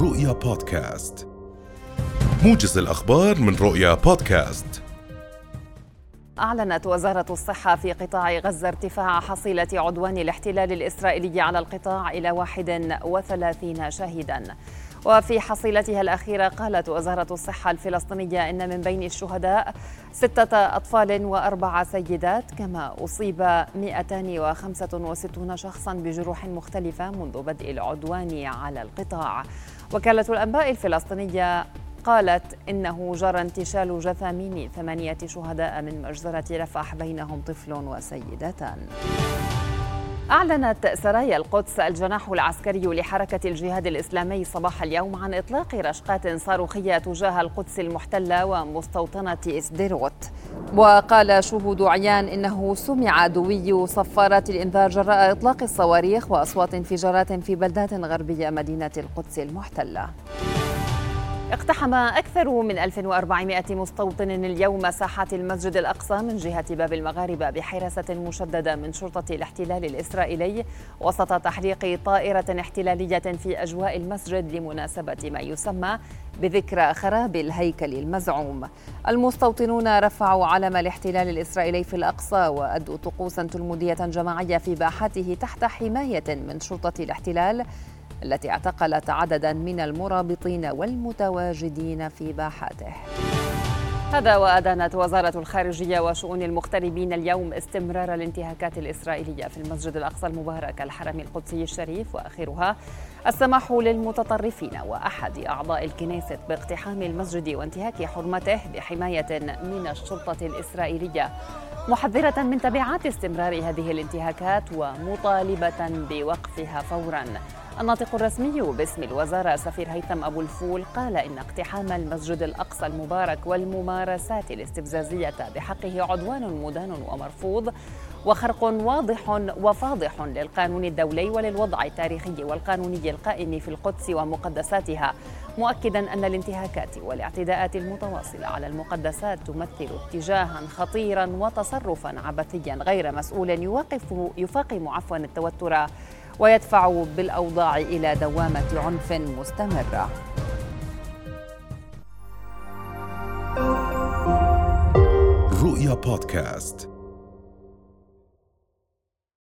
رؤيا بودكاست. موجز الأخبار من رؤيا بودكاست. أعلنت وزارة الصحة في قطاع غزة ارتفاع حصيلة عدوان الاحتلال الإسرائيلي على القطاع إلى 31 شهيداً. وفي حصيلتها الأخيرة قالت وزارة الصحة الفلسطينية إن من بين الشهداء ستة أطفال وأربع سيدات كما أصيب 265 شخصا بجروح مختلفة منذ بدء العدوان على القطاع. وكالة الأنباء الفلسطينية قالت إنه جرى انتشال جثامين ثمانية شهداء من مجزرة رفح بينهم طفل وسيدتان. أعلنت سرايا القدس الجناح العسكري لحركة الجهاد الإسلامي صباح اليوم عن إطلاق رشقات صاروخية تجاه القدس المحتلة ومستوطنة إسديروت. وقال شهود عيان إنه سمع دوي صفارات الإنذار جراء إطلاق الصواريخ وأصوات انفجارات في بلدات غربية مدينة القدس المحتلة. اقتحم أكثر من 1400 مستوطن اليوم ساحات المسجد الأقصى من جهة باب المغاربة بحراسة مشددة من شرطة الاحتلال الإسرائيلي وسط تحريق طائرة احتلالية في أجواء المسجد لمناسبة ما يسمى بذكرى خراب الهيكل المزعوم. المستوطنون رفعوا علم الاحتلال الإسرائيلي في الأقصى وأدوا طقوسا تلمودية جماعية في باحته تحت حماية من شرطة الاحتلال التي اعتقلت عددا من المرابطين والمتواجدين في باحاته. هذا وأدانت وزارة الخارجية وشؤون المغتربين اليوم استمرار الانتهاكات الإسرائيلية في المسجد الأقصى المبارك الحرم القدسي الشريف وآخرها السماح للمتطرفين وأحد أعضاء الكنيست باقتحام المسجد وانتهاك حرمته بحماية من الشرطة الإسرائيلية. محذرة من تبعات استمرار هذه الانتهاكات ومطالبة بوقفها فوراً. الناطق الرسمي باسم الوزارة سفير هيثم أبو الفول قال إن اقتحام المسجد الأقصى المبارك والممارسات الاستفزازية بحقه عدوان مدان ومرفوض وخرق واضح وفاضح للقانون الدولي وللوضع التاريخي والقانوني القائم في القدس ومقدساتها مؤكدا أن الانتهاكات والاعتداءات المتواصلة على المقدسات تمثل اتجاها خطيرا وتصرفا عبثيا غير مسؤول يوقف يفاقم عفوا التوتر ويدفع بالأوضاع إلى دوامة عنف مستمرة. رؤيا بودكاست.